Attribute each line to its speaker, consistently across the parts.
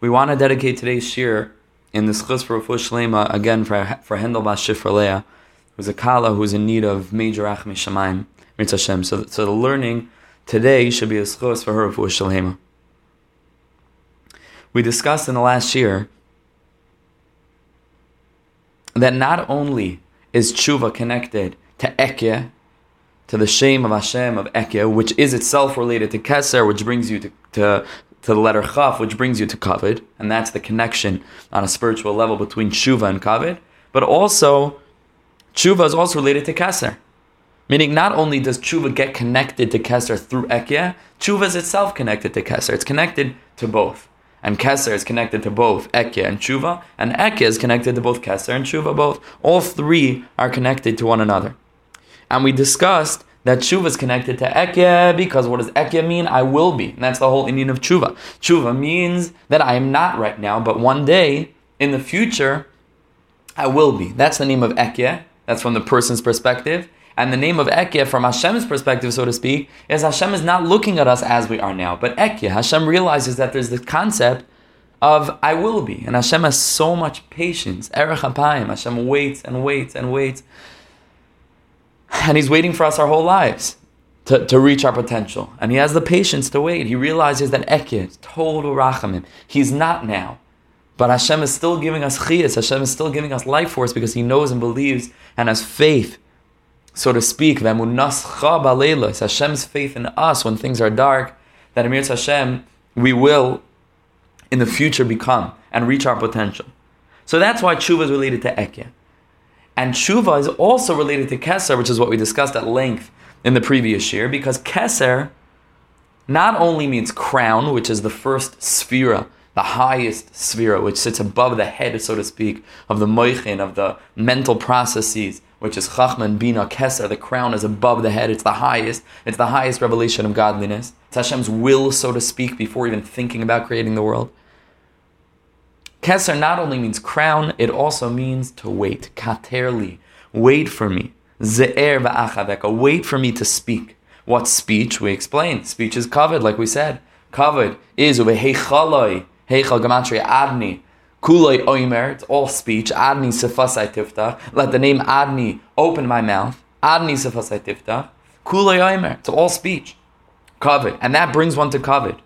Speaker 1: We want to dedicate today's shiur in the schus for Shlema, again for, for Hendel Bas Shifra who's a Kala who's in need of major Achmi Shemaim, Hashem. So, so the learning today should be a schus for her Refuah Shlema. We discussed in the last year that not only is tshuva connected to Ekye, to the shame of Hashem of Ekye, which is itself related to Keser, which brings you to, to, to the letter Chaf, which brings you to Kavod, and that's the connection on a spiritual level between Tshuva and Kavod. But also, Tshuva is also related to Keser. Meaning, not only does Tshuva get connected to Keser through Ekye, Tshuva is itself connected to Keser. It's connected to both. And Keser is connected to both Ekye and Tshuva, and Ekye is connected to both Keser and Tshuva, both. All three are connected to one another. And we discussed that tshuva is connected to ekya because what does ekya mean? I will be. And that's the whole inyan of tshuva. Tshuva means that I am not right now, but one day in the future, I will be. That's the name of ekya. That's from the person's perspective. And the name of Ekya, from Hashem's perspective, so to speak, is Hashem is not looking at us as we are now, but Ekya. Hashem realizes that there's this concept of I will be. And Hashem has so much patience. Erech Hashem waits and waits and waits and He's waiting for us our whole lives to, to reach our potential. And He has the patience to wait. He realizes that Ekid, total rachamim, He's not now. But Hashem is still giving us chiyas, Hashem is still giving us life force because He knows and believes and has faith, so to speak. It's Hashem's faith in us when things are dark, that Amir Hashem, we will in the future become and reach our potential. So that's why tshuva is related to Ekya. And tshuva is also related to keser, which is what we discussed at length in the previous year, because keser not only means crown, which is the first sphera, the highest sphera, which sits above the head, so to speak, of the moichin, of the mental processes, which is chachman, bina, keser. The crown is above the head. It's the highest. It's the highest revelation of godliness. It's Hashem's will, so to speak, before even thinking about creating the world. Keser not only means crown, it also means to wait. Katerli, wait for me. Ze'er va'achaveka, wait for me to speak. What speech? We explained. Speech is kavod, like we said. Kavod is heichal gematria adni. Kuloi oimer, it's all speech. Adni sefasai tiftach. Let the name Adni open my mouth. Adni sefasai tiftach. Kuloi oimer, it's all speech. Kavod. And that brings one to kavod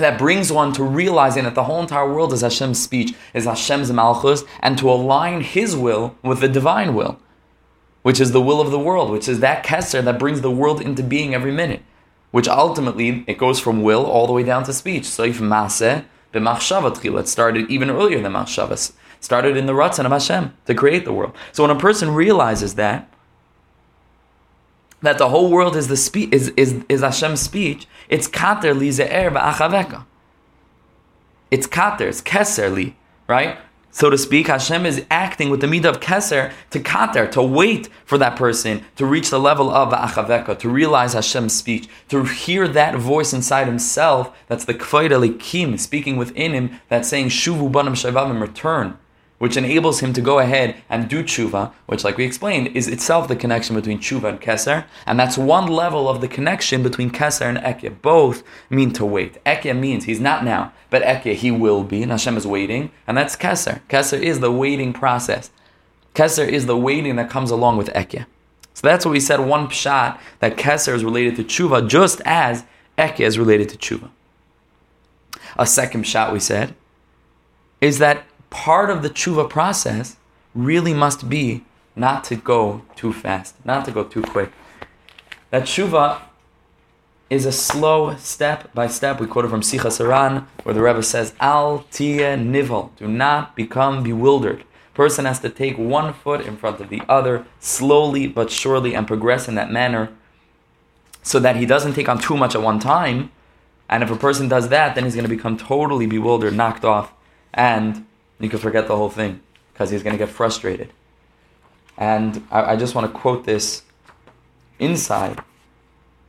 Speaker 1: that brings one to realizing that the whole entire world is Hashem's speech, is Hashem's malchus, and to align His will with the divine will, which is the will of the world, which is that keser that brings the world into being every minute, which ultimately it goes from will all the way down to speech. So if maseh b'machshava it started even earlier than machshavas, started in the ratzon of Hashem to create the world. So when a person realizes that, that the whole world is the spe- is, is, is Hashem's speech, it's kater li ze'er ba'achaveka. It's kater, it's keser li, right? So to speak, Hashem is acting with the midah of keser to kater, to wait for that person to reach the level of achaveka, to realize Hashem's speech, to hear that voice inside himself, that's the K'vod Elokim, speaking within him, that's saying, shuvu banam shavavim, return which enables him to go ahead and do tshuva, which, like we explained, is itself the connection between tshuva and keser, and that's one level of the connection between keser and ekya. Both mean to wait. Ekya means he's not now, but ekya he will be, and Hashem is waiting, and that's keser. Keser is the waiting process. Keser is the waiting that comes along with ekya. So that's what we said. One pshat that keser is related to tshuva, just as ekya is related to tshuva. A second pshat we said is that part of the tshuva process really must be not to go too fast, not to go too quick. That tshuva is a slow step by step. We quote it from Sicha Saran, where the Rebbe says, Al tia nivel, do not become bewildered. Person has to take one foot in front of the other, slowly but surely, and progress in that manner, so that he doesn't take on too much at one time. And if a person does that, then he's going to become totally bewildered, knocked off, and you could forget the whole thing because he's going to get frustrated. And I, I just want to quote this inside.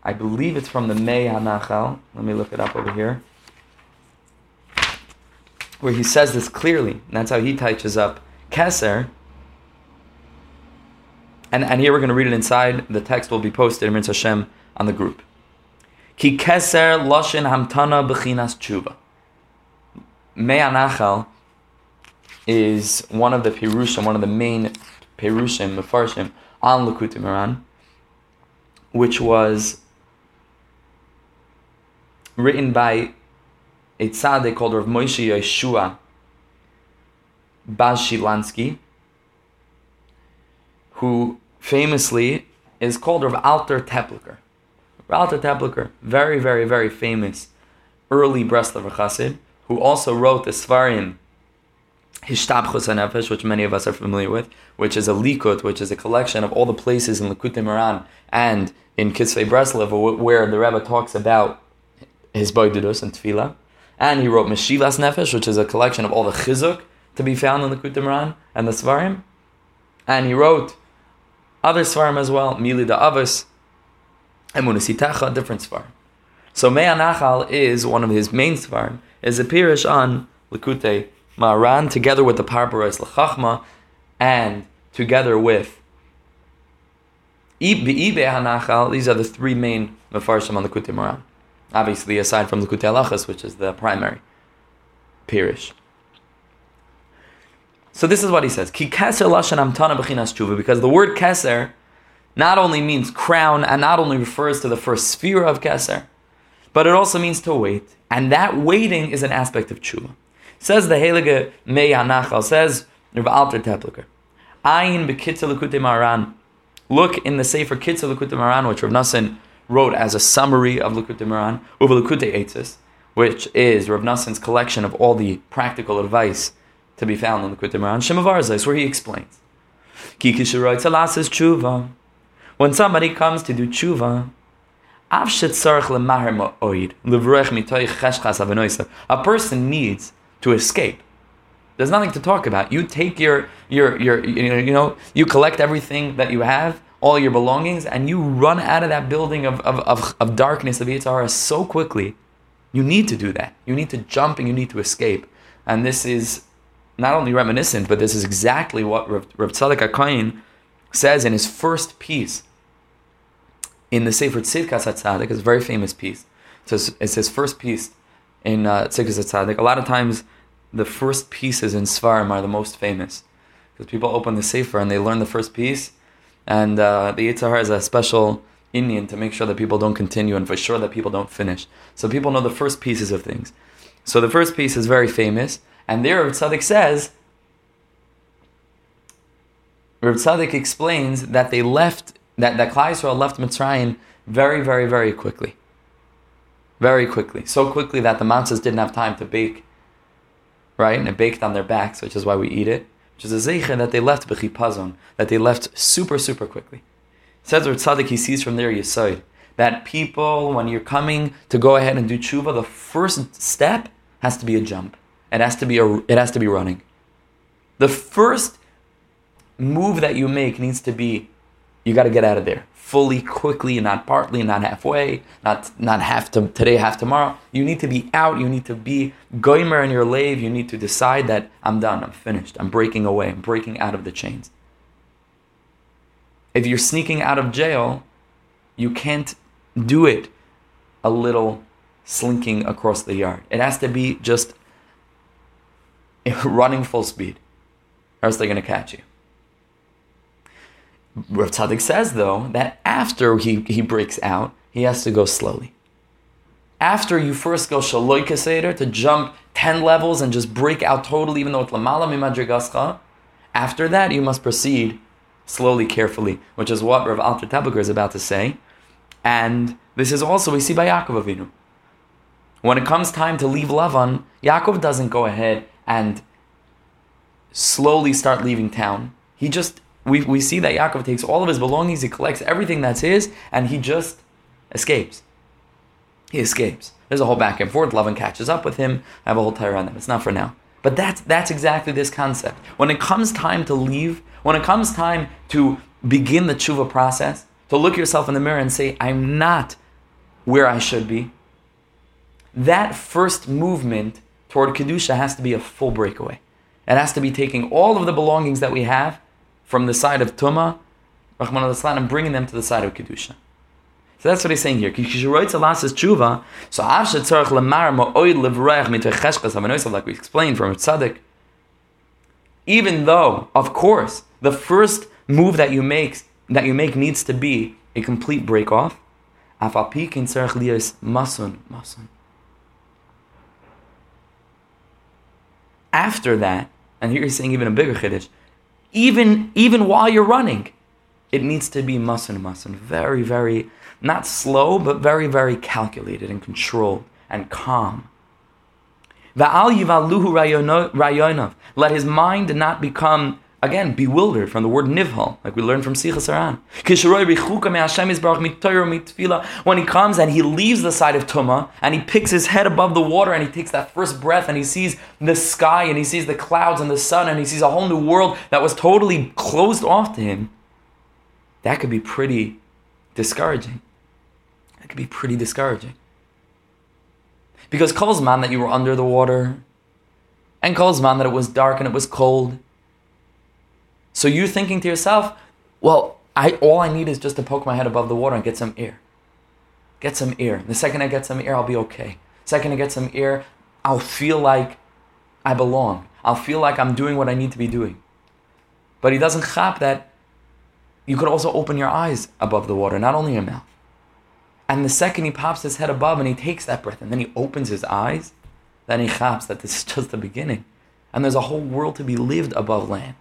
Speaker 1: I believe it's from the Mei Hanachal. Let me look it up over here. Where he says this clearly. And that's how he touches up Keser. And, and here we're going to read it inside. The text will be posted in Hashem on the group. Ki Keser Loshin Hamtana Bechinas Tshuva. Mei Hanachal is one of the Perushim, one of the main Perushim, Mefarshim, on Likutei Moharan, which was written by a tzaddik called Rav Moshe Yeshua Bazshilansky, who famously is called Rav Alter Tepliker. Rav Alter Tepliker, very, very, very famous early Breslov Chassid, who also wrote the Svarim Hishtapchus HaNefesh, which many of us are familiar with, which is a likut, which is a collection of all the places in Likutei Moharan and in Kisvei Breslov where the Rebbe talks about his Boydidus and Tefillah. And he wrote Meshivas Nefesh, which is a collection of all the chizuk to be found in the Likutei Moharan and the Svarim. And he wrote other Svarim as well, Mili da Avos, Emunisitacha, different Svarim. So Mei Hanachal is one of his main Svarim, is a Pirish on Likutei Moharan, together with the Parparais Lachachma, and together with Ibe Hanachal, these are the three main Mefarshim on the Likutei Moharan. Obviously, aside from the Likutei Halachas, which is the primary Pirish. So this is what he says. Ki keser tshuva, because the word keser not only means crown and not only refers to the first sphere of keser, but it also means to wait. And that waiting is an aspect of tshuva. Says the Heilige Mei Hanachal, says Rav Alter Tepliker, Ayin b'kitzur l'kutei Moharan. Look in the Sefer Kitzur l'kutei Moharan, which Rav Nassan wrote as a summary of Likutei Moharan, over Likutei Eitzis, which is Rav Nassan's collection of all the practical advice to be found in the Likutei Moharan, Shem Avarzais, where he explains. When somebody comes to do tshuva, a person needs to escape. There's nothing to talk about. You take your, your, your, you know, you collect everything that you have, all your belongings, and you run out of that building of, of, of, of darkness of Yitzhara so quickly. You need to do that. You need to jump and you need to escape. And this is not only reminiscent, but this is exactly what Rav, Tzadok HaKoyin says in his first piece in the Sefer Tzidkas HaTzadik. A very famous piece. It's, it's his first piece in uh, HaTzadik. A lot of times, the first pieces in Svarim are the most famous because people open the Sefer and they learn the first piece, and uh, the Yitzhar is a special inyan to make sure that people don't continue and for sure that people don't finish. So people know the first pieces of things. So the first piece is very famous, and there Rav Tzadok says, Rav explains that they left, that, that Klal Yisrael left Mitzrayim very, very, very quickly. Very quickly. So quickly that the matzahs didn't have time to bake, right? And it baked on their backs, which is why we eat it. Which is a zeichen that they left b'chipazon, that they left super, super quickly. Says Rav Tzadok, he sees from there Yisoid, that people, when you're coming to go ahead and do tshuva, the first step has to be a jump. It has to be a, it has to be running. The first move that you make needs to be you got to get out of there fully, quickly, not partly, not halfway, not not half to today, half tomorrow. You need to be out. You need to be goimer in your lave. You need to decide that I'm done. I'm finished. I'm breaking away. I'm breaking out of the chains. If you're sneaking out of jail, you can't do it a little slinking across the yard. It has to be just running full speed, or else they're going to catch you. Rav Tzadok says, though, that after he, he breaks out, he has to go slowly. After you first go shaloi keseder, to jump 10 levels and just break out totally, even though it's lamala mimadrigascha, after that you must proceed slowly, carefully, which is what Rav Alter Tepliker is about to say. And this is also we see by Yaakov Avinu. When it comes time to leave Lavan, Yaakov doesn't go ahead and slowly start leaving town. He just, we, we see that Yaakov takes all of his belongings, he collects everything that's his, and he just escapes. He escapes. There's a whole back and forth. Lavan catches up with him. I have a whole tire on them. It's not for now. But that's, that's exactly this concept. When it comes time to leave, when it comes time to begin the tshuva process, to look yourself in the mirror and say, I'm not where I should be, that first movement toward Kedusha has to be a full breakaway. It has to be taking all of the belongings that we have from the side of Tuma, Rahman al and bringing them to the side of Kedusha. So that's what he's saying here. tshuva. So like we explained from. Even though, of course, the first move that you make that you make needs to be a complete break off. masun masun. After that, and here he's saying even a bigger chiddush, even even while you're running, it needs to be masun masun, very very not slow, but very very calculated and controlled and calm. Let his mind not become again bewildered from the word nivhal, like we learned from Sichas Aran. When he comes and he leaves the side of Tuma and he picks his head above the water and he takes that first breath and he sees the sky and he sees the clouds and the sun and he sees a whole new world that was totally closed off to him, that could be pretty discouraging. That could be pretty discouraging. Because calls man that you were under the water, and calls man that it was dark and it was cold, so you're thinking to yourself, well, I all I need is just to poke my head above the water and get some air. Get some air. The second I get some air, I'll be okay. Second I get some air, I'll feel like I belong. I'll feel like I'm doing what I need to be doing. But he doesn't chap that you could also open your eyes above the water, not only your mouth. And the second he pops his head above and he takes that breath and then he opens his eyes, then he chaps that this is just the beginning. And there's a whole world to be lived above land.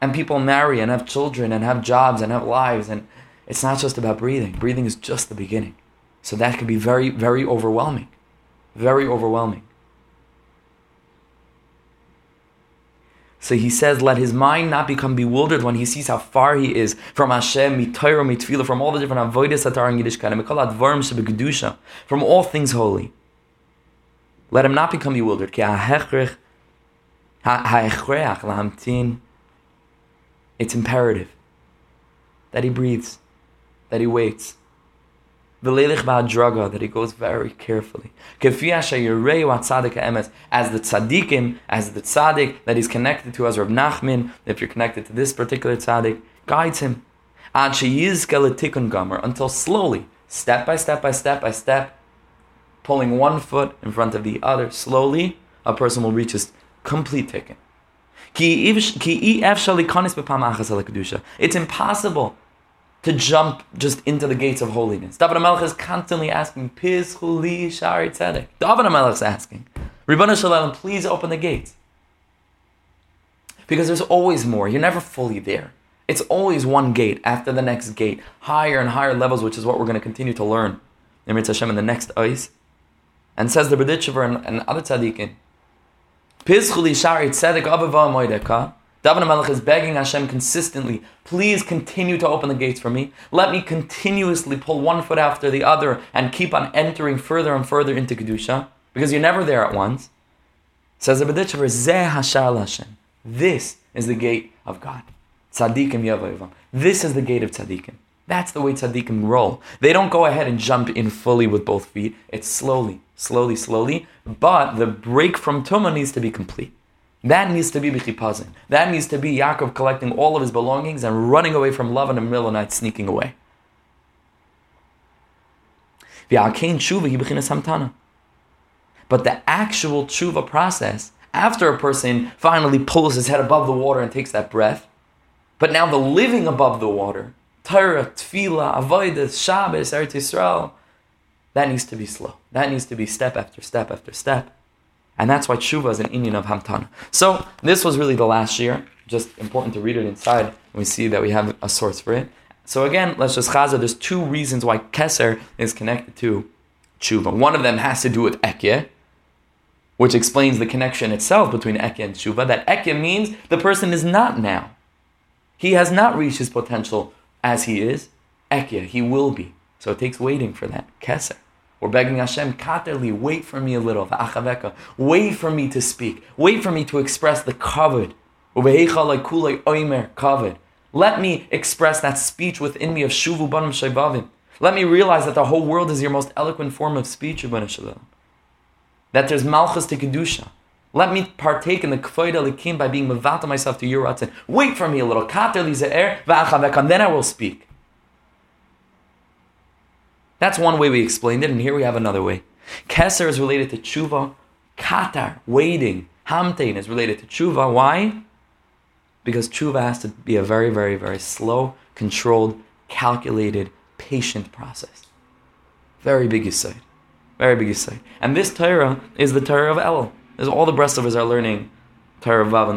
Speaker 1: And people marry and have children and have jobs and have lives and it's not just about breathing. Breathing is just the beginning. So that can be very very overwhelming. Very overwhelming. So he says, let his mind not become bewildered when he sees how far he is from Hashem, mitayro, mitfila, from all the different avodas that are in Yiddishkeit, from all things holy. Let him not become bewildered. It's imperative that he breathes, that he waits. That he goes very carefully. As the tzaddikim, as the tzaddik that he's connected to, as Rav Nachman, if you're connected to this particular tzaddik, guides him. Until slowly, step by step by step by step, pulling one foot in front of the other, slowly, a person will reach his complete tikkun. It's impossible to jump just into the gates of holiness. David HaMelech is constantly asking, Pizchuli Shari Tzedek. David HaMelech is asking, Ribbana Shalom, please open the gates. Because there's always more. You're never fully there. It's always one gate after the next gate, higher and higher levels, which is what we're going to continue to learn in Hashem in the next ice. And says the Berditchever and, and other tzaddikim, Pizchuli Shari Tzedek Avava Moideka. David Melech is begging Hashem consistently, please continue to open the gates for me. Let me continuously pull one foot after the other and keep on entering further and further into Kedusha, because you're never there at once. Says the Berditchever, Zeh Hashar Hashem. This is the gate of God. Tzadikim Yavoivam. This is the gate of Tzadikim. That's the way tzaddikim roll. They don't go ahead and jump in fully with both feet. It's slowly, slowly, slowly. But the break from Tumah needs to be complete. That needs to be b'chipazon. That needs to be Yaakov collecting all of his belongings and running away from of the night, sneaking away. But the actual tshuva process, after a person finally pulls his head above the water and takes that breath, but now the living above the water, Torah, Tefillah, Avodah, Shabbos, Eretz Yisrael, that needs to be slow. That needs to be step after step after step. And that's why tshuva is an inyan of Hamtana. So this was really the last year. Just important to read it inside. We see that we have a source for it. So again, let's just chaza. There's two reasons why Keser is connected to tshuva. One of them has to do with ekye, which explains the connection itself between ekye and tshuva. That ekye means the person is not now. He has not reached his potential as he is, Ekya, he will be. So it takes waiting for that. Keser. We're begging Hashem, Katerli, wait for me a little. V'achaveka. Wait for me to speak. Wait for me to express the kavod. kavod. Let me express that speech within me of shuvu banim shaybavim. Let me realize that the whole world is your most eloquent form of speech, Ibn Shalom. That there's malchus to kedusha. Let me partake in the K'vod Elokim by being mavata myself to your ratzin. Wait for me a little. katerli Kater and then I will speak. That's one way we explained it, and here we have another way. Keser is related to tshuva. Katar, waiting. Hamtein is related to tshuva. Why? Because tshuva has to be a very, very, very slow, controlled, calculated, patient process. Very big side. Very big side. And this Torah is the Torah of El. As all the Breslovers are learning Torah of Vav in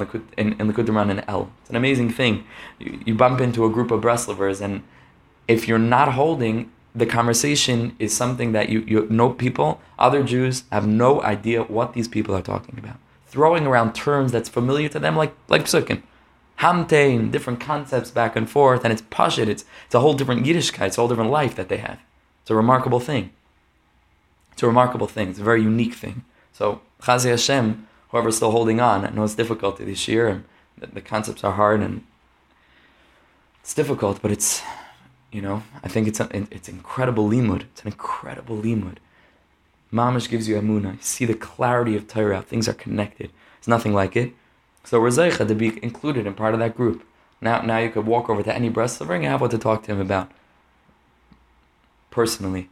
Speaker 1: the, Kudran and El. It's an amazing thing. You, you bump into a group of Breslovers, and if you're not holding, the conversation is something that you, you know people, other Jews have no idea what these people are talking about. Throwing around terms that's familiar to them, like like psukim. Hamtein, different concepts back and forth, and it's pashit, it's, it's a whole different Yiddishkeit, it's a whole different life that they have. It's a remarkable thing. It's a remarkable thing, it's a very unique thing. So Chazi Hashem, whoever's still holding on, I know it's difficult this year, and the, the concepts are hard, and it's difficult, but it's, you know, I think it's a, it's incredible limud. It's an incredible limud. Mamish gives you amuna. You see the clarity of Torah. Things are connected. It's nothing like it. So we're to be included in part of that group. Now, now you could walk over to any Breslover and have what to talk to him about. Personally,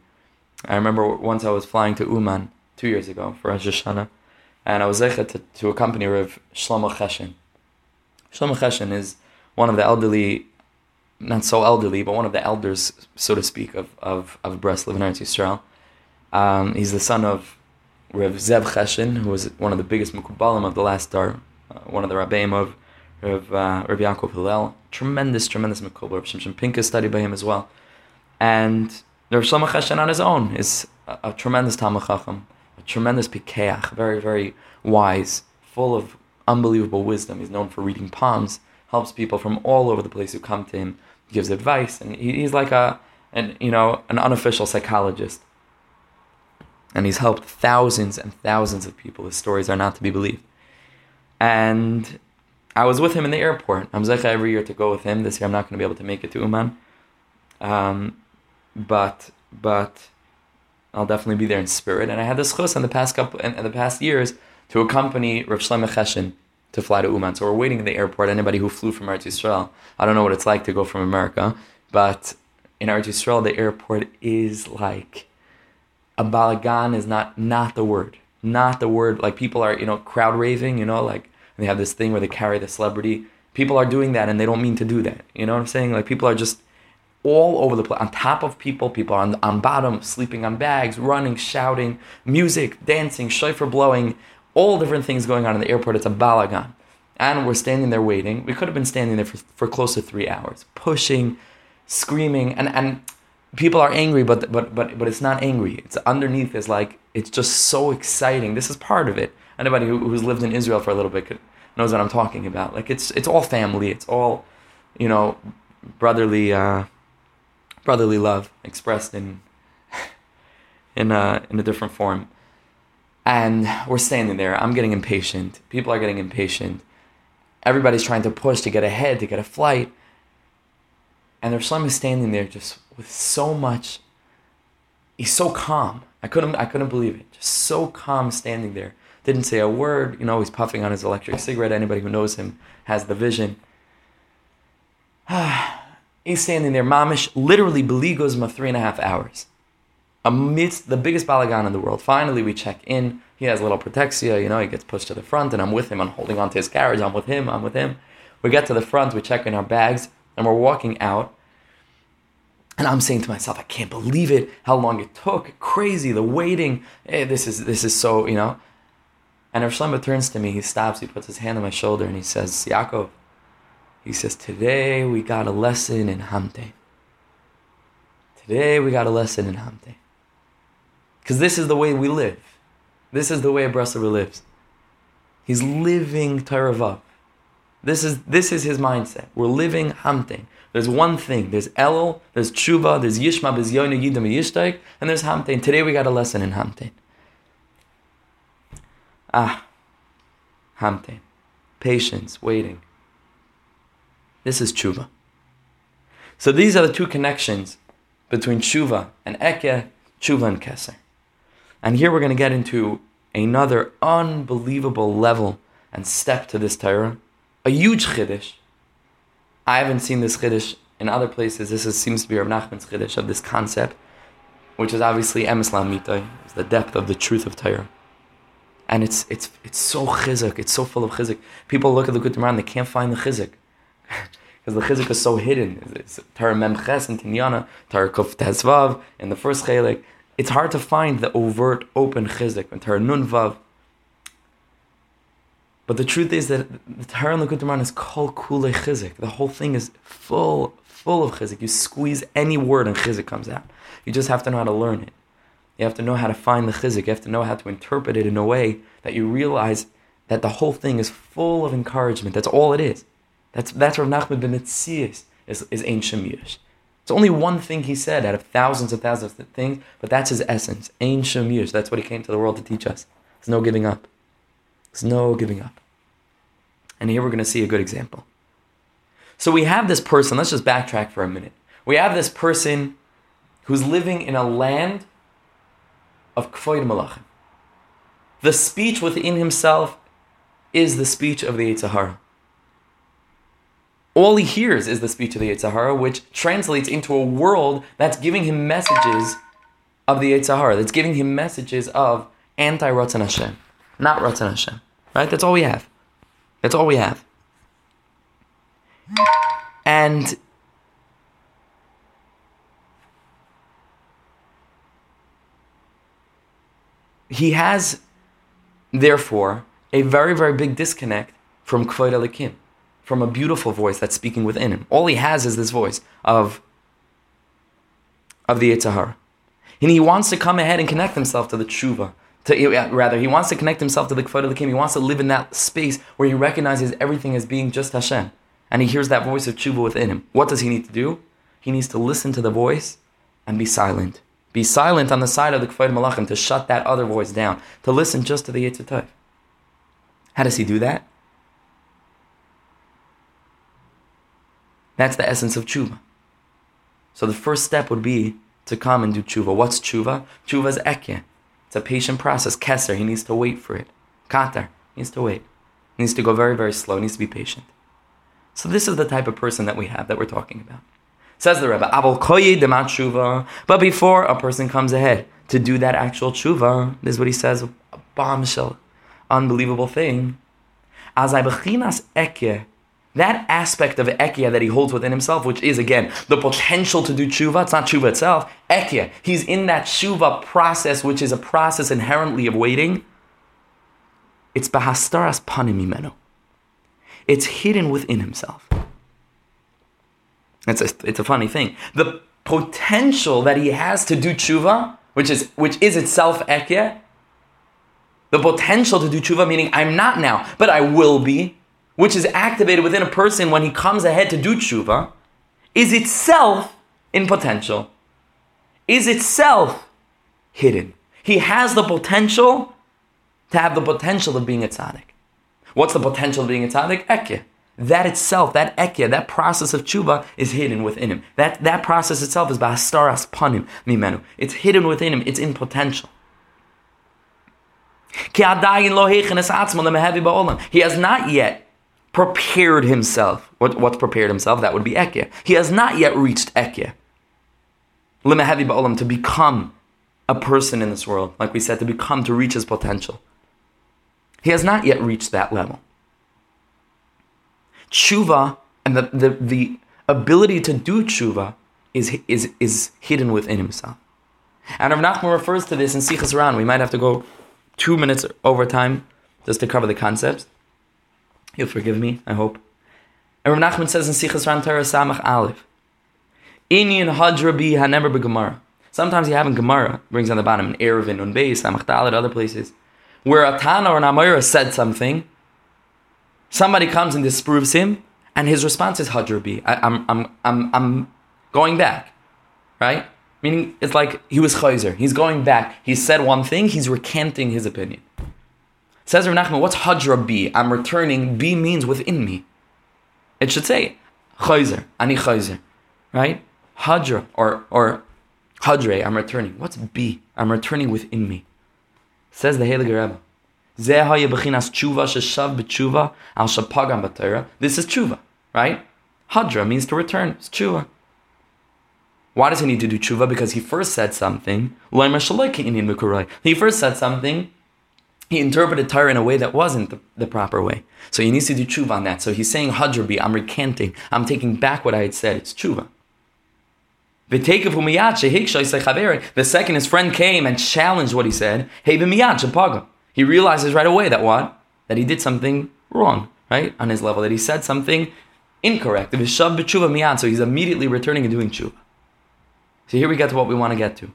Speaker 1: I remember once I was flying to Uman two years ago for Rosh Hashanah, and I was zeicha to, to accompany Rav Shlomo Cheshin. Shlomo Cheshin is one of the elderly, not so elderly, but one of the elders, so to speak, of, of, of Breslov and Eretz Yisrael. Um, he's the son of Rav Zev Cheshin, who was one of the biggest Mukubalim of the last dar, uh, one of the Rabbeim of Rav, uh, Rav Yaakov Hillel. Tremendous, tremendous Mekubar. Rav Shimshon Pinkus studied by him as well. And Rav Shlomo Cheshin on his own is a, a tremendous Talmud Chacham a tremendous pikeach, very, very wise, full of unbelievable wisdom. He's known for reading palms, helps people from all over the place who come to him, gives advice, and he's like a, an, you know, an unofficial psychologist. And he's helped thousands and thousands of people. His stories are not to be believed. And I was with him in the airport. I'm zecha every year to go with him. This year I'm not going to be able to make it to Uman. Um, but but I'll definitely be there in spirit. And I had this chus in the past couple in, in the past years to accompany Rav Shlomo Cheshin to fly to Uman. So we're waiting in the airport. Anybody who flew from Eretz Yisrael, I don't know what it's like to go from America, but in Eretz Yisrael, the airport is like a balagan is not not the word, not the word. Like people are you know crowd raving, you know, like they have this thing where they carry the celebrity. People are doing that and they don't mean to do that. You know what I'm saying? Like people are just all over the place, on top of people, people on, on bottom, sleeping on bags, running, shouting, music, dancing, shofar blowing, all different things going on in the airport. It's a balagan. And we're standing there waiting. We could have been standing there for, for close to three hours, pushing, screaming, and, and people are angry, but, but, but, but it's not angry. It's underneath is like, it's just so exciting. This is part of it. Anybody who, who's lived in Israel for a little bit could, knows what I'm talking about. Like it's, it's all family. It's all, you know, brotherly, uh, brotherly love expressed in in a in a different form. And we're standing there. I'm getting impatient. People are getting impatient. Everybody's trying to push to get ahead, to get a flight. And there's someone standing there just with so much he's so calm. I couldn't I couldn't believe it. Just so calm standing there. Didn't say a word, you know, he's puffing on his electric cigarette. Anybody who knows him has the vision. He's standing there, mamish, literally beligos of three and a half hours. Amidst the biggest balagan in the world. Finally, we check in. He has a little protexia, you know, he gets pushed to the front, and I'm with him. I'm holding onto his carriage. I'm with him. I'm with him. We get to the front, we check in our bags, and we're walking out. And I'm saying to myself, I can't believe it, how long it took. Crazy, the waiting. Hey, this is this is so, you know. And Rav turns to me, he stops, he puts his hand on my shoulder, and he says, Yaakov, he says, Today we got a lesson in Hamte. Today we got a lesson in Hamte. Because this is the way we live. This is the way a lives. He's living Torah This is, this is his mindset. We're living Hamte. There's one thing. There's Elul, there's Tshuva, there's Yishma, there's Yoina, Yidam, Yishtaik, and there's Hamte. And today we got a lesson in Hamte. Ah, Hamte. Patience, waiting. This is tshuva. So these are the two connections between tshuva and eke, tshuva and keser. And here we're going to get into another unbelievable level and step to this Torah. A huge Chiddush. I haven't seen this Chiddush in other places. This is, seems to be Rav Nachman's Chiddush of this concept, which is obviously Emes Lamitai, it's the depth of the truth of Torah. And it's, it's, it's so chizuk, it's so full of chizuk. People look at the Gutamar and they can't find the chizuk. Because the chizuk is so hidden. It's Torah Memches and Tinyana, Torah Kuf Tezvav in the first chalik. It's hard to find the overt, open chizik in Torah Nun Vav. But the truth is that the Torah and is kol kule chizik. The whole thing is full, full of chizik. You squeeze any word and chizik comes out. You just have to know how to learn it. You have to know how to find the chizik. You have to know how to interpret it in a way that you realize that the whole thing is full of encouragement. That's all it is. That's that's Rav Nachman ben Netzias is, is Ein Shemish. It's only one thing he said out of thousands and thousands of things, but that's his essence. Ein Shemish. That's what he came to the world to teach us. There's no giving up. There's no giving up. And here we're going to see a good example. So we have this person, let's just backtrack for a minute. We have this person who's living in a land of K'vod Melachim. The speech within himself is the speech of the Yitzhahara. All he hears is the speech of the Yitzhahara, which translates into a world that's giving him messages of the Yitzhahara, that's giving him messages of anti Ratzon Hashem, not Ratzon Hashem. Right? That's all we have. That's all we have. And he has, therefore, a very, very big disconnect from K'vod Elokim, from a beautiful voice that's speaking within him. All he has is this voice of, of the Yitzhahara. And he wants to come ahead and connect himself to the tshuva, to, rather, he wants to connect himself to the Kfar of the King. He wants to live in that space where he recognizes everything as being just Hashem. And he hears that voice of tshuva within him. What does he need to do? He needs to listen to the voice and be silent. Be silent on the side of the K'vod Melachim to shut that other voice down, to listen just to the Yitzhak. How does he do that? That's the essence of tshuva. So the first step would be to come and do tshuva. What's tshuva? Tshuva is ekye. It's a patient process. Kesser, he needs to wait for it. Katar, he needs to wait. He needs to go very, very slow. He needs to be patient. So this is the type of person that we have that we're talking about. Says the Rebbe, Abel koyi demat tshuva. But before a person comes ahead to do that actual tshuva, this is what he says, a bombshell, unbelievable thing. As I bechinas ekye that aspect of Ekia that he holds within himself, which is again the potential to do tshuva, it's not tshuva itself, Ekia. He's in that tshuva process, which is a process inherently of waiting. It's bahastaras panim It's hidden within himself. It's a, it's a funny thing. The potential that he has to do tshuva, which is which is itself Ekia, the potential to do tshuva, meaning I'm not now, but I will be which is activated within a person when he comes ahead to do tshuva, is itself in potential, is itself hidden. He has the potential to have the potential of being a tzaddik. What's the potential of being a tzaddik? Ekya. That itself, that ekya, that process of tshuva is hidden within him. That, that process itself is bahastaras panim mimenu. It's hidden within him. It's in potential. He has not yet prepared himself. What, what's prepared himself? That would be Ekya. He has not yet reached Ekya. Limahavi ba'olam, to become a person in this world, like we said, to become, to reach his potential. He has not yet reached that level. Tshuva and the, the, the ability to do tshuva is, is, is hidden within himself. And Rav Nachman refers to this in Sichas Ran. We might have to go two minutes over time just to cover the concepts. You'll forgive me, I hope. And Rav Nachman says in Sichas Ran Samach Aleph, Inyan Hadra Bi Hanever Gemara. Sometimes you have in Gemara, brings on the bottom, in Eruvin, on Beis, Samach Dalit, other places, where a Tana or an Amayra said something, somebody comes and disproves him, and his response is Hadra Bi. I, I'm, I'm, I'm, I'm going back, right? Meaning, it's like he was Chayzer. He's going back. He said one thing, he's recanting his opinion. Says Rav Nachman, what's Hadra B? I'm returning. B means within me. It should say Chayzer, Ani Chayzer, right? Hadra or or Hadre, I'm returning. What's B? I'm returning within me. Says the Heilige Rebbe. This is tshuva, right? Hadra means to return. It's tshuva. Why does he need to do tshuva? Because he first said something. He first said something. He interpreted Torah in a way that wasn't the, the proper way. So he needs to do tshuva on that. So he's saying hadrabi, I'm recanting. I'm taking back what I had said. It's tshuva. The second, his friend came and challenged what he said. He realizes right away that what? That he did something wrong, right? On his level, that he said something incorrect. So he's immediately returning and doing tshuva. So here we get to what we want to get to.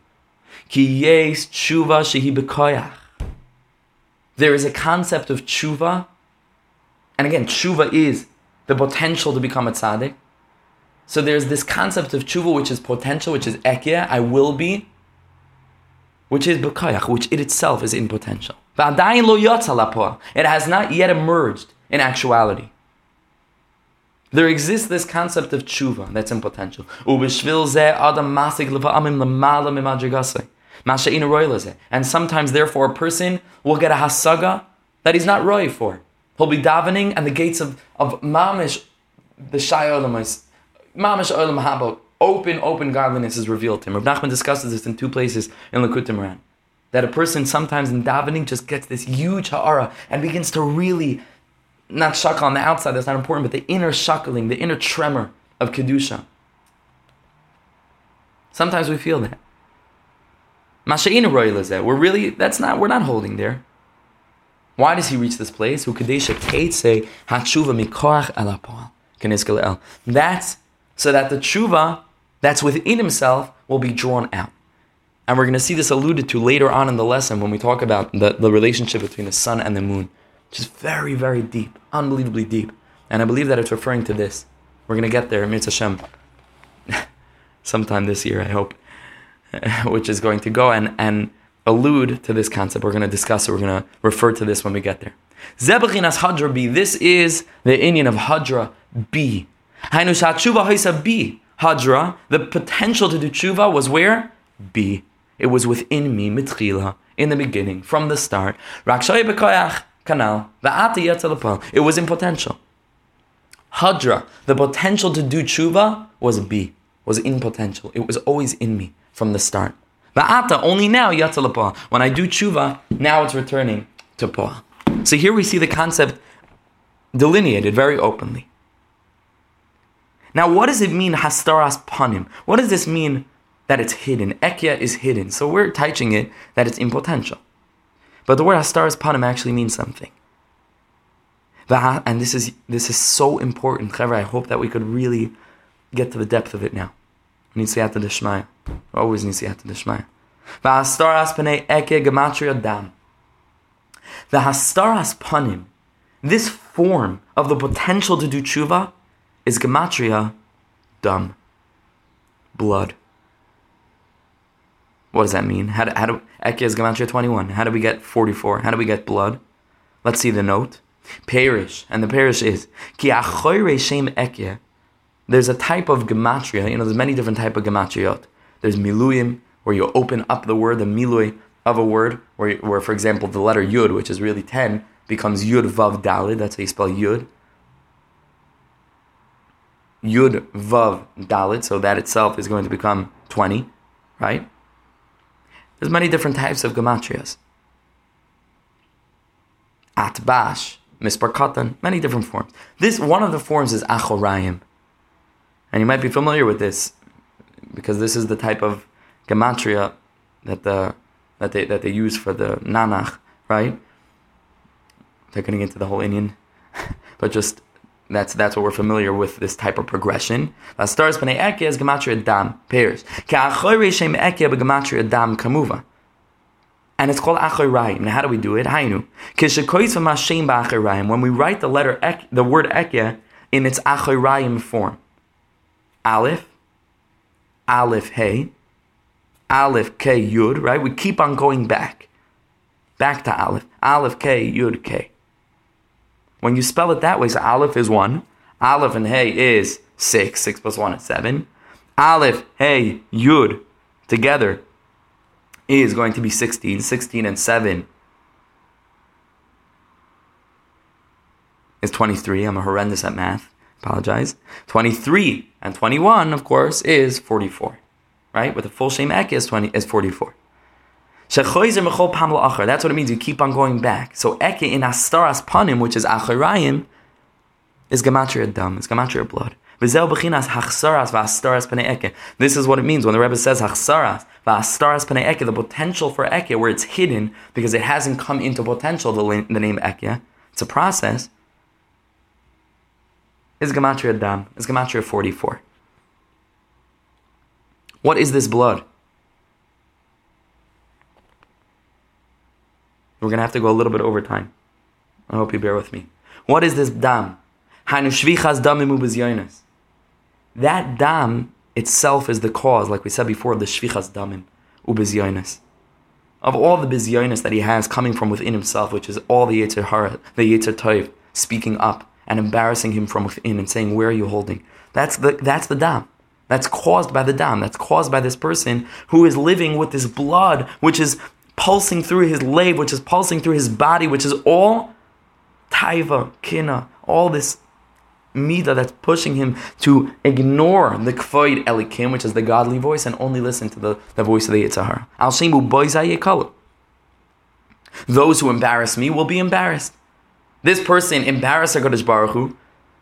Speaker 1: There is a concept of tshuva, and again, tshuva is the potential to become a tzaddik. So there's this concept of tshuva, which is potential, which is ekya, I will be, which is b'koyach, which it itself is in potential. It has not yet emerged in actuality. There exists this concept of tshuva that's in potential. And sometimes, therefore, a person will get a hasaga that he's not roy for. He'll be davening, and the gates of, of mamish, the shai olam, mamish olam haba, open, open godliness is revealed to him. Rav Nachman discusses this in two places in Likutei Moharan. That a person sometimes in davening just gets this huge ha'ara and begins to really not shackle on the outside, that's not important, but the inner shackling, the inner tremor of Kedusha. Sometimes we feel that. Masha'ina royal is that. We're really, that's not, we're not holding there. Why does he reach this place? That's so that the tshuva that's within himself will be drawn out. And we're going to see this alluded to later on in the lesson when we talk about the, the relationship between the sun and the moon which is very, very deep, unbelievably deep. And I believe that it's referring to this. We're going to get there, Mitzvah Hashem, sometime this year, I hope, which is going to go and, and allude to this concept. We're going to discuss it. We're going to refer to this when we get there. Zebechinas Hadra B. This is the inyan of Hadra B. B. Hadra, the potential to do tshuva was where? B. It was within me, mitchila, in the beginning, from the start. Rakshay b'koyach, canal. The atiyatalpal. It was in potential. Hadra, the potential to do tshuva was B, was in potential. It was always in me from the start. Va'ata, only now yatzalapa. When I do tshuva, now it's returning to pa. So here we see the concept delineated very openly. Now, what does it mean, hastaras panim? What does this mean that it's hidden? Ekya is hidden. So we're teaching it that it's in potential. But the word Hastaras Panim actually means something. And this is this is so important, I hope that we could really get to the depth of it now. Nisiyata Deshmaya. Always Nisiyata Deshmaya. V'hastaras panei eke gematria dam. The hastaras panim, this form of the potential to do tshuva, is gematria dam, blood. What does that mean? How do, how do Ekya is Gematria 21. How do we get 44? How do we get blood? Let's see the note. Perish. And the perish is Ki shem Ekya. There's a type of gematria, you know, there's many different type of gematriot. There's miluyim, where you open up the word, the milui of a word, where, where for example, the letter yud, which is really 10, becomes yud vav dalid, that's how you spell yud. Yud vav dalid, so that itself is going to become 20, right? There's many different types of gematrias. Atbash, mispar katan, many different forms. This one of the forms is achorayim, and you might be familiar with this because this is the type of gematria that the that they that they use for the nanach, right? They're getting into the whole inyan, but just that's that's what we're familiar with this type of progression. Stars b'nei eke is gematria dam pairs. Shem dam kamuva. And it's called achoyrayim. Now, how do we do it? Hainu. When we write the letter ek, the word eke in its achoyrayim form, aleph, Aleph Hey, Aleph K Yud, right? We keep on going back. Back to Aleph. Aleph K Yud K. When you spell it that way, so Aleph is one, Aleph and Hey is six, six plus one is seven. Aleph, Hey, Yud together is going to be 16, 16 and 7 is 23. I'm horrendous at math. Apologize. 23 and 21, of course, is 44. Right? With a full shame ek is 20 is 44. That's what it means. You keep on going back. So eke in astaras panim, which is acharayim, is gematria dam. It's gematria blood. This is what it means when the Rebbe says hachsaras v'astaras pnei eke, the potential for eke, where it's hidden because it hasn't come into potential. The, the name eke, it's a process. Is gematria dam? Is gematria forty four? What is this blood? We're going to have to go a little bit over time. I hope you bear with me. What is this dam? That dam itself is the cause, like we said before, of the shvichas damim ubizyonis. Of all the bizyonis that he has coming from within himself, which is all the Yetzer Hara, the Yetzer Toiv, speaking up and embarrassing him from within and saying, Where are you holding? That's the, that's the dam. That's caused by the dam. That's caused by this person who is living with this blood, which is pulsing through his lave, which is pulsing through his body, which is all taiva, kina, all this mida that's pushing him to ignore the kvoid elikim, which is the godly voice, and only listen to the, the voice of the Yitzhahar. Al shemu Those who embarrass me will be embarrassed. This person embarrassed HaKadosh Baruch Hu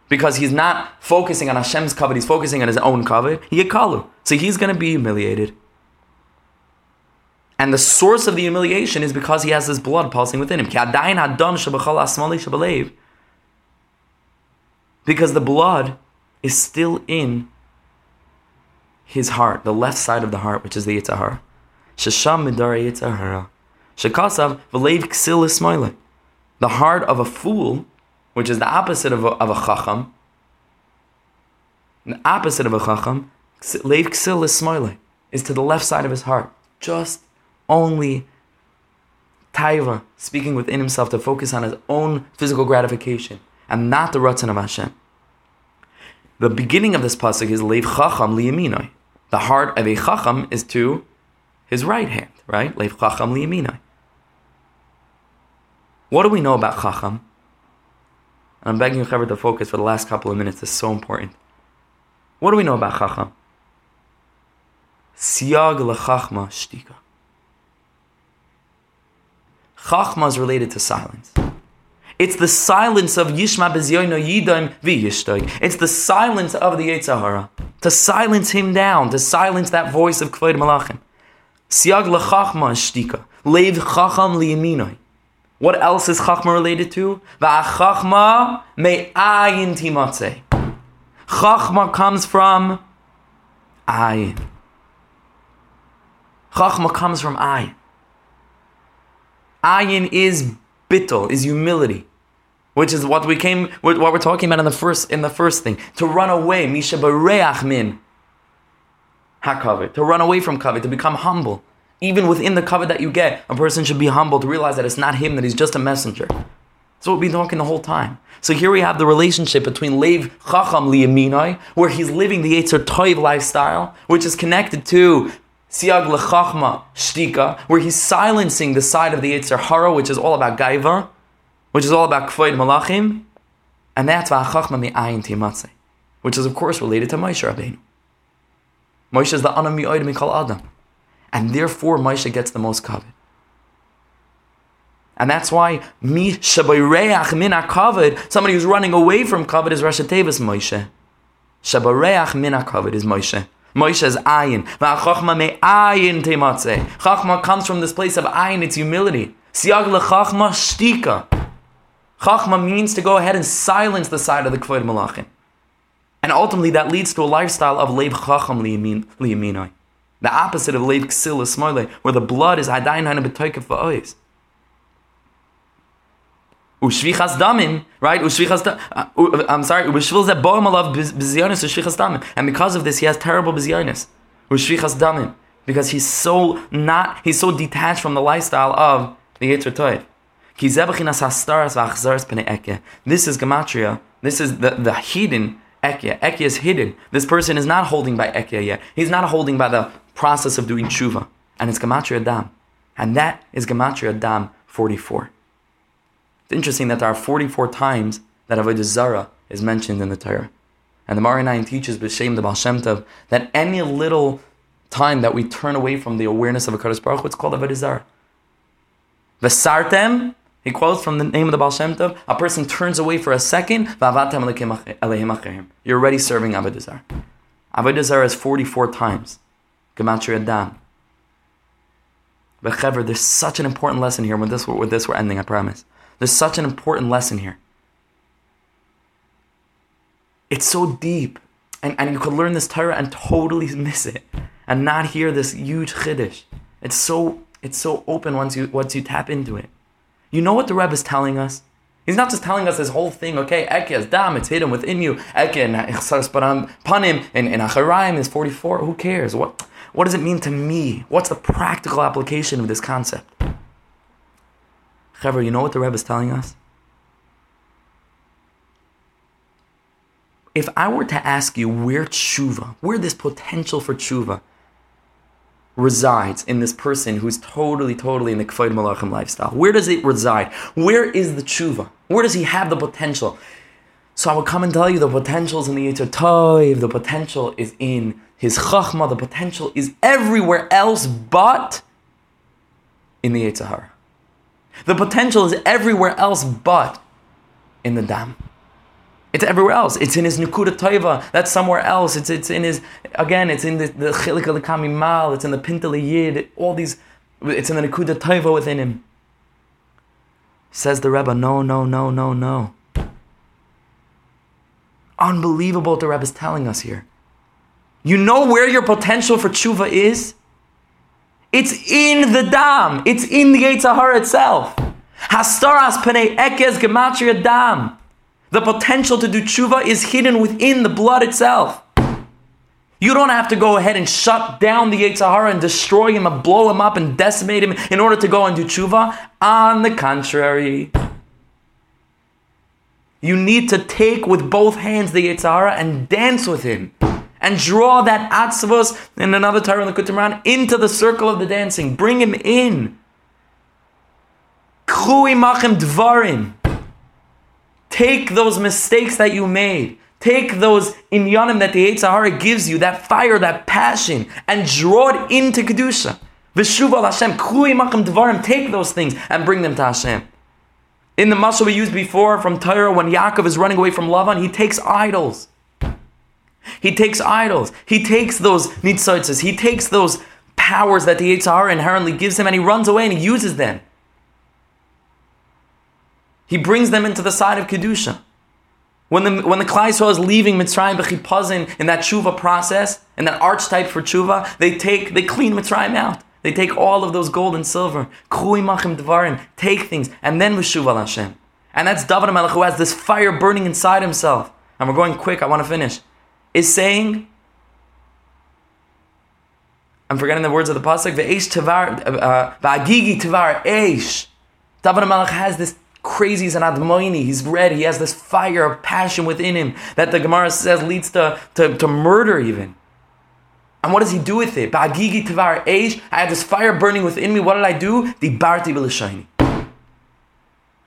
Speaker 1: because he's not focusing on Hashem's kavod, he's focusing on his own kavod. Yikalu. So he's going to be humiliated. And the source of the humiliation is because he has this blood pulsing within him. Because the blood is still in his heart, the left side of the heart, which is the Yitzhahara. Shasham midara Yitzhahara. Shakasav v'leiv ksil ismaile. The heart of a fool, which is the opposite of a, of a chacham, the opposite of a chacham, leiv ksil ismaile, is to the left side of his heart. Just only taiva, speaking within himself to focus on his own physical gratification and not the ratzon of Hashem. The beginning of this pasuk is leiv chacham liyaminoi. The heart of a chacham is to his right hand, right? Leiv chacham liyaminoi. What do we know about chacham? I'm begging you, Chaver, to focus for the last couple of minutes. It's so important. What do we know about chacham? Siag lechachma shtika. Chachma is related to silence. It's the silence of Yishma Bezyoino Yidon V'yishtoi. It's the silence of the Yetzahara. To silence him down, to silence that voice of Kvod Malachim. Siag lechachma shtika. Lev chacham liyaminoi. What else is chachma related to? Va'achachma me'ayin timatze. Chachma comes from ayin. Chachma comes from ayin. Ayin is bittul, is humility, which is what we came, what we're talking about in the first in the first thing. To run away, misha min hakavod, to run away from kavod, to become humble. Even within the kavod that you get, a person should be humble to realize that it's not him, that he's just a messenger. What we've been talking the whole time. So here we have the relationship between Lev Chacham Liyaminai, where he's living the Yetzer Toiv lifestyle, which is connected to Siag lechachma shtika, where he's silencing the side of the Yetzer Hara, which is all about gaiva, which is all about kvoid malachim, and that's va'achachma mi'ayin timatze, which is of course related to Moshe Rabbeinu. Moshe is the anam mi'oid mikal adam, and therefore Moshe gets the most kavod. And that's why mi shabayreach min kavod, somebody who's running away from kavod is Rashi Tevis Moshe. Shabareach min kavod is Moshe. Moshe's ayin. V'achachma me ayin tematze. Chachma comes from this place of ayin, it's humility. Siag lechachma shtika. Chachma means to go ahead and silence the side of the kvod malachim. And ultimately that leads to a lifestyle of leib chacham liyaminoi. The opposite of leib ksil ismoile, where the blood is hadayin hana b'toikef va'ois. Ushvichas damim, right? Ushvichas uh, I'm sorry, Ushvil zeh boim alav bizyonis ushvichas damim. And because of this, he has terrible bizyonis. Ushvichas damim. Because he's so not, he's so detached from the lifestyle of the Yetzer Toiv. This is gematria. This is the, the hidden Ekyeh. Ekyeh is hidden. This person is not holding by Ekyeh yet. He's not holding by the process of doing tshuva. And it's gematria dam. And that is gematria dam 44. It's interesting that there are 44 times that Avodah Zara is mentioned in the Torah. And the Me'or Einayim teaches B'Shem the Baal Shem Tov that any little time that we turn away from the awareness of a Kadosh Baruch Hu, it's called Avodah Zara. Vesartem, he quotes from the name of the Baal Shem Tov, a person turns away for a second, you're already serving Avodah Zara. Avodah Zara is 44 times. Gematria Dam. But Chaver, there's such an important lesson here. With this, with this, we're ending, I promise. There's such an important lesson here. It's so deep. And, and you could learn this Torah and totally miss it. And not hear this huge chiddush. It's so it's so open once you once you tap into it. You know what the Rebbe is telling us? He's not just telling us this whole thing, okay, Eke dam, it's hidden within you. Eke and panim and, and is 44. Who cares? What what does it mean to me? What's the practical application of this concept? Chaver, you know what the Rebbe is telling us? If I were to ask you where tshuva, where this potential for tshuva resides in this person who's totally, totally in the Kfayid Malachim lifestyle, where does it reside? Where is the tshuva? Where does he have the potential? So I would come and tell you the potential is in the Yetzer Tov, the potential is in his chachma, the potential is everywhere else but in the Yetzirah. The potential is everywhere else but in the dam. It's everywhere else. It's in his Nukuda Toiva. That's somewhere else. It's, it's in his, again, it's in the, the Chilik al Kamimal. It's in the Pintele Yid. All these, it's in the Nukuda Toiva within him. Says the Rebbe, no, no, no, no, no. Unbelievable what the Rebbe is telling us here. You know where your potential for tshuva is? It's in the dam. It's in the Yitzhahar itself. Hastaras penei ekez gematria dam. The potential to do tshuva is hidden within the blood itself. You don't have to go ahead and shut down the Yitzhahara and destroy him and blow him up and decimate him in order to go and do tshuva. On the contrary, you need to take with both hands the Yitzhahara and dance with him and draw that atzvos in another Torah in the Kutimran into the circle of the dancing. Bring him in. Chui dvarim. Take those mistakes that you made. Take those inyanim that the Yitzhahara gives you, that fire, that passion, and draw it into Kedusha. Veshuva Hashem, Chui machem dvarim. Take those things and bring them to Hashem. In the muscle we used before from Torah, when Yaakov is running away from Lavan, he takes idols. He takes idols. He takes those nitzotzes. He takes those powers that the Yitzhahara inherently gives him and he runs away and he uses them. He brings them into the side of Kedusha. When the, when the Klai is leaving Mitzrayim b'chipazon in that tshuva process, in that archetype for tshuva, they take, they clean Mitzrayim out. They take all of those gold and silver, Chui machim take things, and then Meshuv Hashem. And that's David Melech who has this fire burning inside himself. And we're going quick, I want to finish is saying, I'm forgetting the words of the pasuk. Ve'esh tavar, uh, va'agigi tavar eish. David Melech has this crazy, he's an admoini, he's red, he has this fire of passion within him that the Gemara says leads to, to, to murder even. And what does he do with it? Ba'agigi tavar eish. I had this fire burning within me. What did I do? Dibarti b'l'shayni.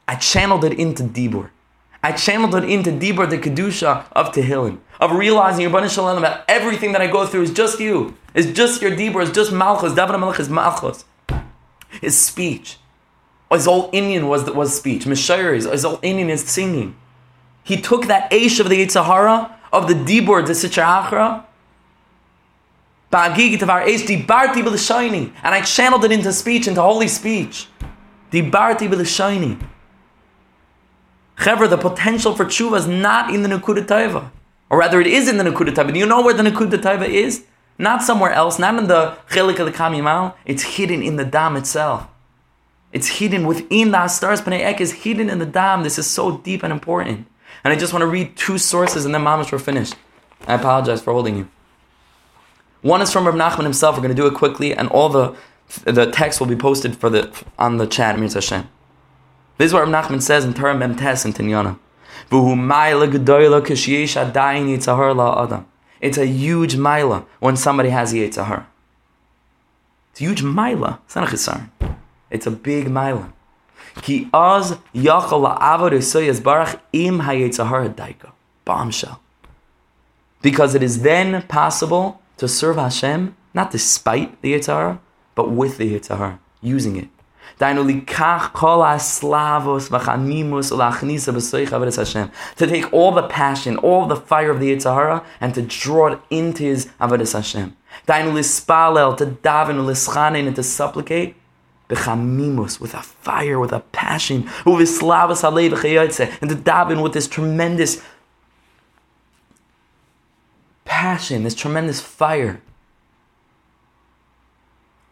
Speaker 1: I channeled it into Dibur. I channeled it into Dibur, the Kedusha of Tehillim of realizing your Bani Shalom that everything that I go through is just you. It's just your Dibur, it's just Malchus. David Melech is Malchus. His speech. His whole inyan was, was speech. Mishayr, his whole inyan is singing. He took that Aish of the Yitzhahara, of the Dibur, the Sitra Achra, and I channeled it into speech, into holy speech. Dibarti b'l'shayni. Chever, the potential for tshuva is not in the Nukuda Taiva. Or rather, it is in the Nakuda Taiva. Do you know where the Nakuda Taiva is? Not somewhere else, not in the Chelik of the Kamimal. It's hidden in the Dam itself. It's hidden within the Astaras B'nai Ek is hidden in the Dam. This is so deep and important. And I just want to read two sources and then Mamash, we're finished. I apologize for holding you. One is from Rav Nachman himself. We're going to do it quickly, and all the the text will be posted for the on the chat. Mir Hashem. This is what Rav Nachman says in Torah Mem in Tinyana. It's a huge mila when somebody has Yitzhahar. It's a huge mila. It's not a chisar. It's a big mila. Ki az yachal la'avod esoyas barach im daika. Bombshell. Because it is then possible to serve Hashem, not despite the Yitzhara, but with the Yitzhara, using it. To take all the passion, all the fire of the Yitzhara, and to draw it into his Avodah Hashem. To daven, and to supplicate with a fire, with a passion, and to daven with this tremendous passion, this tremendous fire.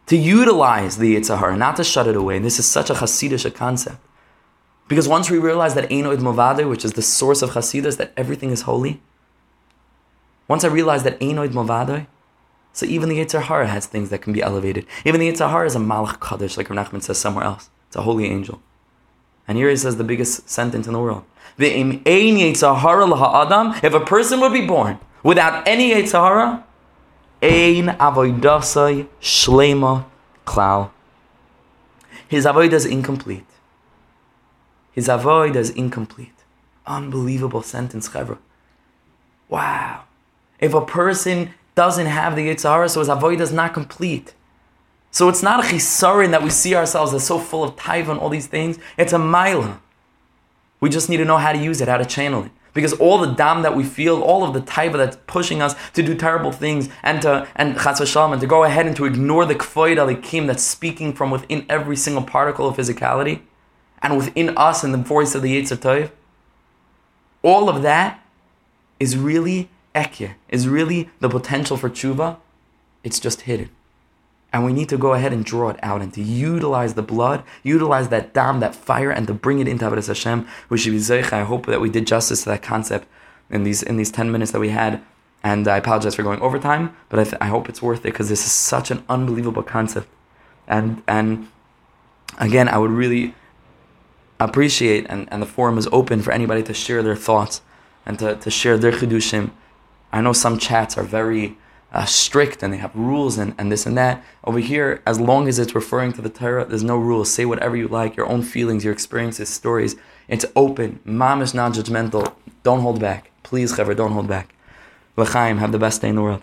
Speaker 1: To utilize the Yitzhahara, not to shut it away. And this is such a Hasidic concept. Because once we realize that Einoid Movade, which is the source of Hasidus, that everything is holy, once I realize that Einoid Movade, so even the Yitzhahara has things that can be elevated. Even the Yitzhahara is a Malach Kaddish, like Nachman says somewhere else. It's a holy angel. And here he says the biggest sentence in the world. If a person would be born Without any Yitzhara, Ein avoidasai shlema klal. His avoid is incomplete. His avoid is incomplete. Unbelievable sentence, Chevra. Wow. If a person doesn't have the Yitzhara, so his avoid is not complete. So it's not a chisarin that we see ourselves as so full of taiva and all these things. It's a mila. We just need to know how to use it, how to channel it. Because all the dam that we feel, all of the taiva that's pushing us to do terrible things and to and chas and to go ahead and to ignore the kfoid alikim that's speaking from within every single particle of physicality and within us in the voice of the Yetzer Tov, all of that is really Ekyeh, is really the potential for tshuva. It's just hidden. And we need to go ahead and draw it out and to utilize the blood, utilize that dam, that fire, and to bring it into Avodah Hashem. We should be zeich. I hope that we did justice to that concept in these in these ten minutes that we had. And I apologize for going overtime, but I, th- I hope it's worth it because this is such an unbelievable concept. And and again, I would really appreciate, and, and the forum is open for anybody to share their thoughts and to, to share their chidushim. I know some chats are very uh, strict and they have rules and, and this and that. Over here, as long as it's referring to the Torah, there's no rules. Say whatever you like, your own feelings, your experiences, stories. It's open. Mom is non judgmental. Don't hold back. Please, Chaver, don't hold back. L'chaim, have the best day in the world.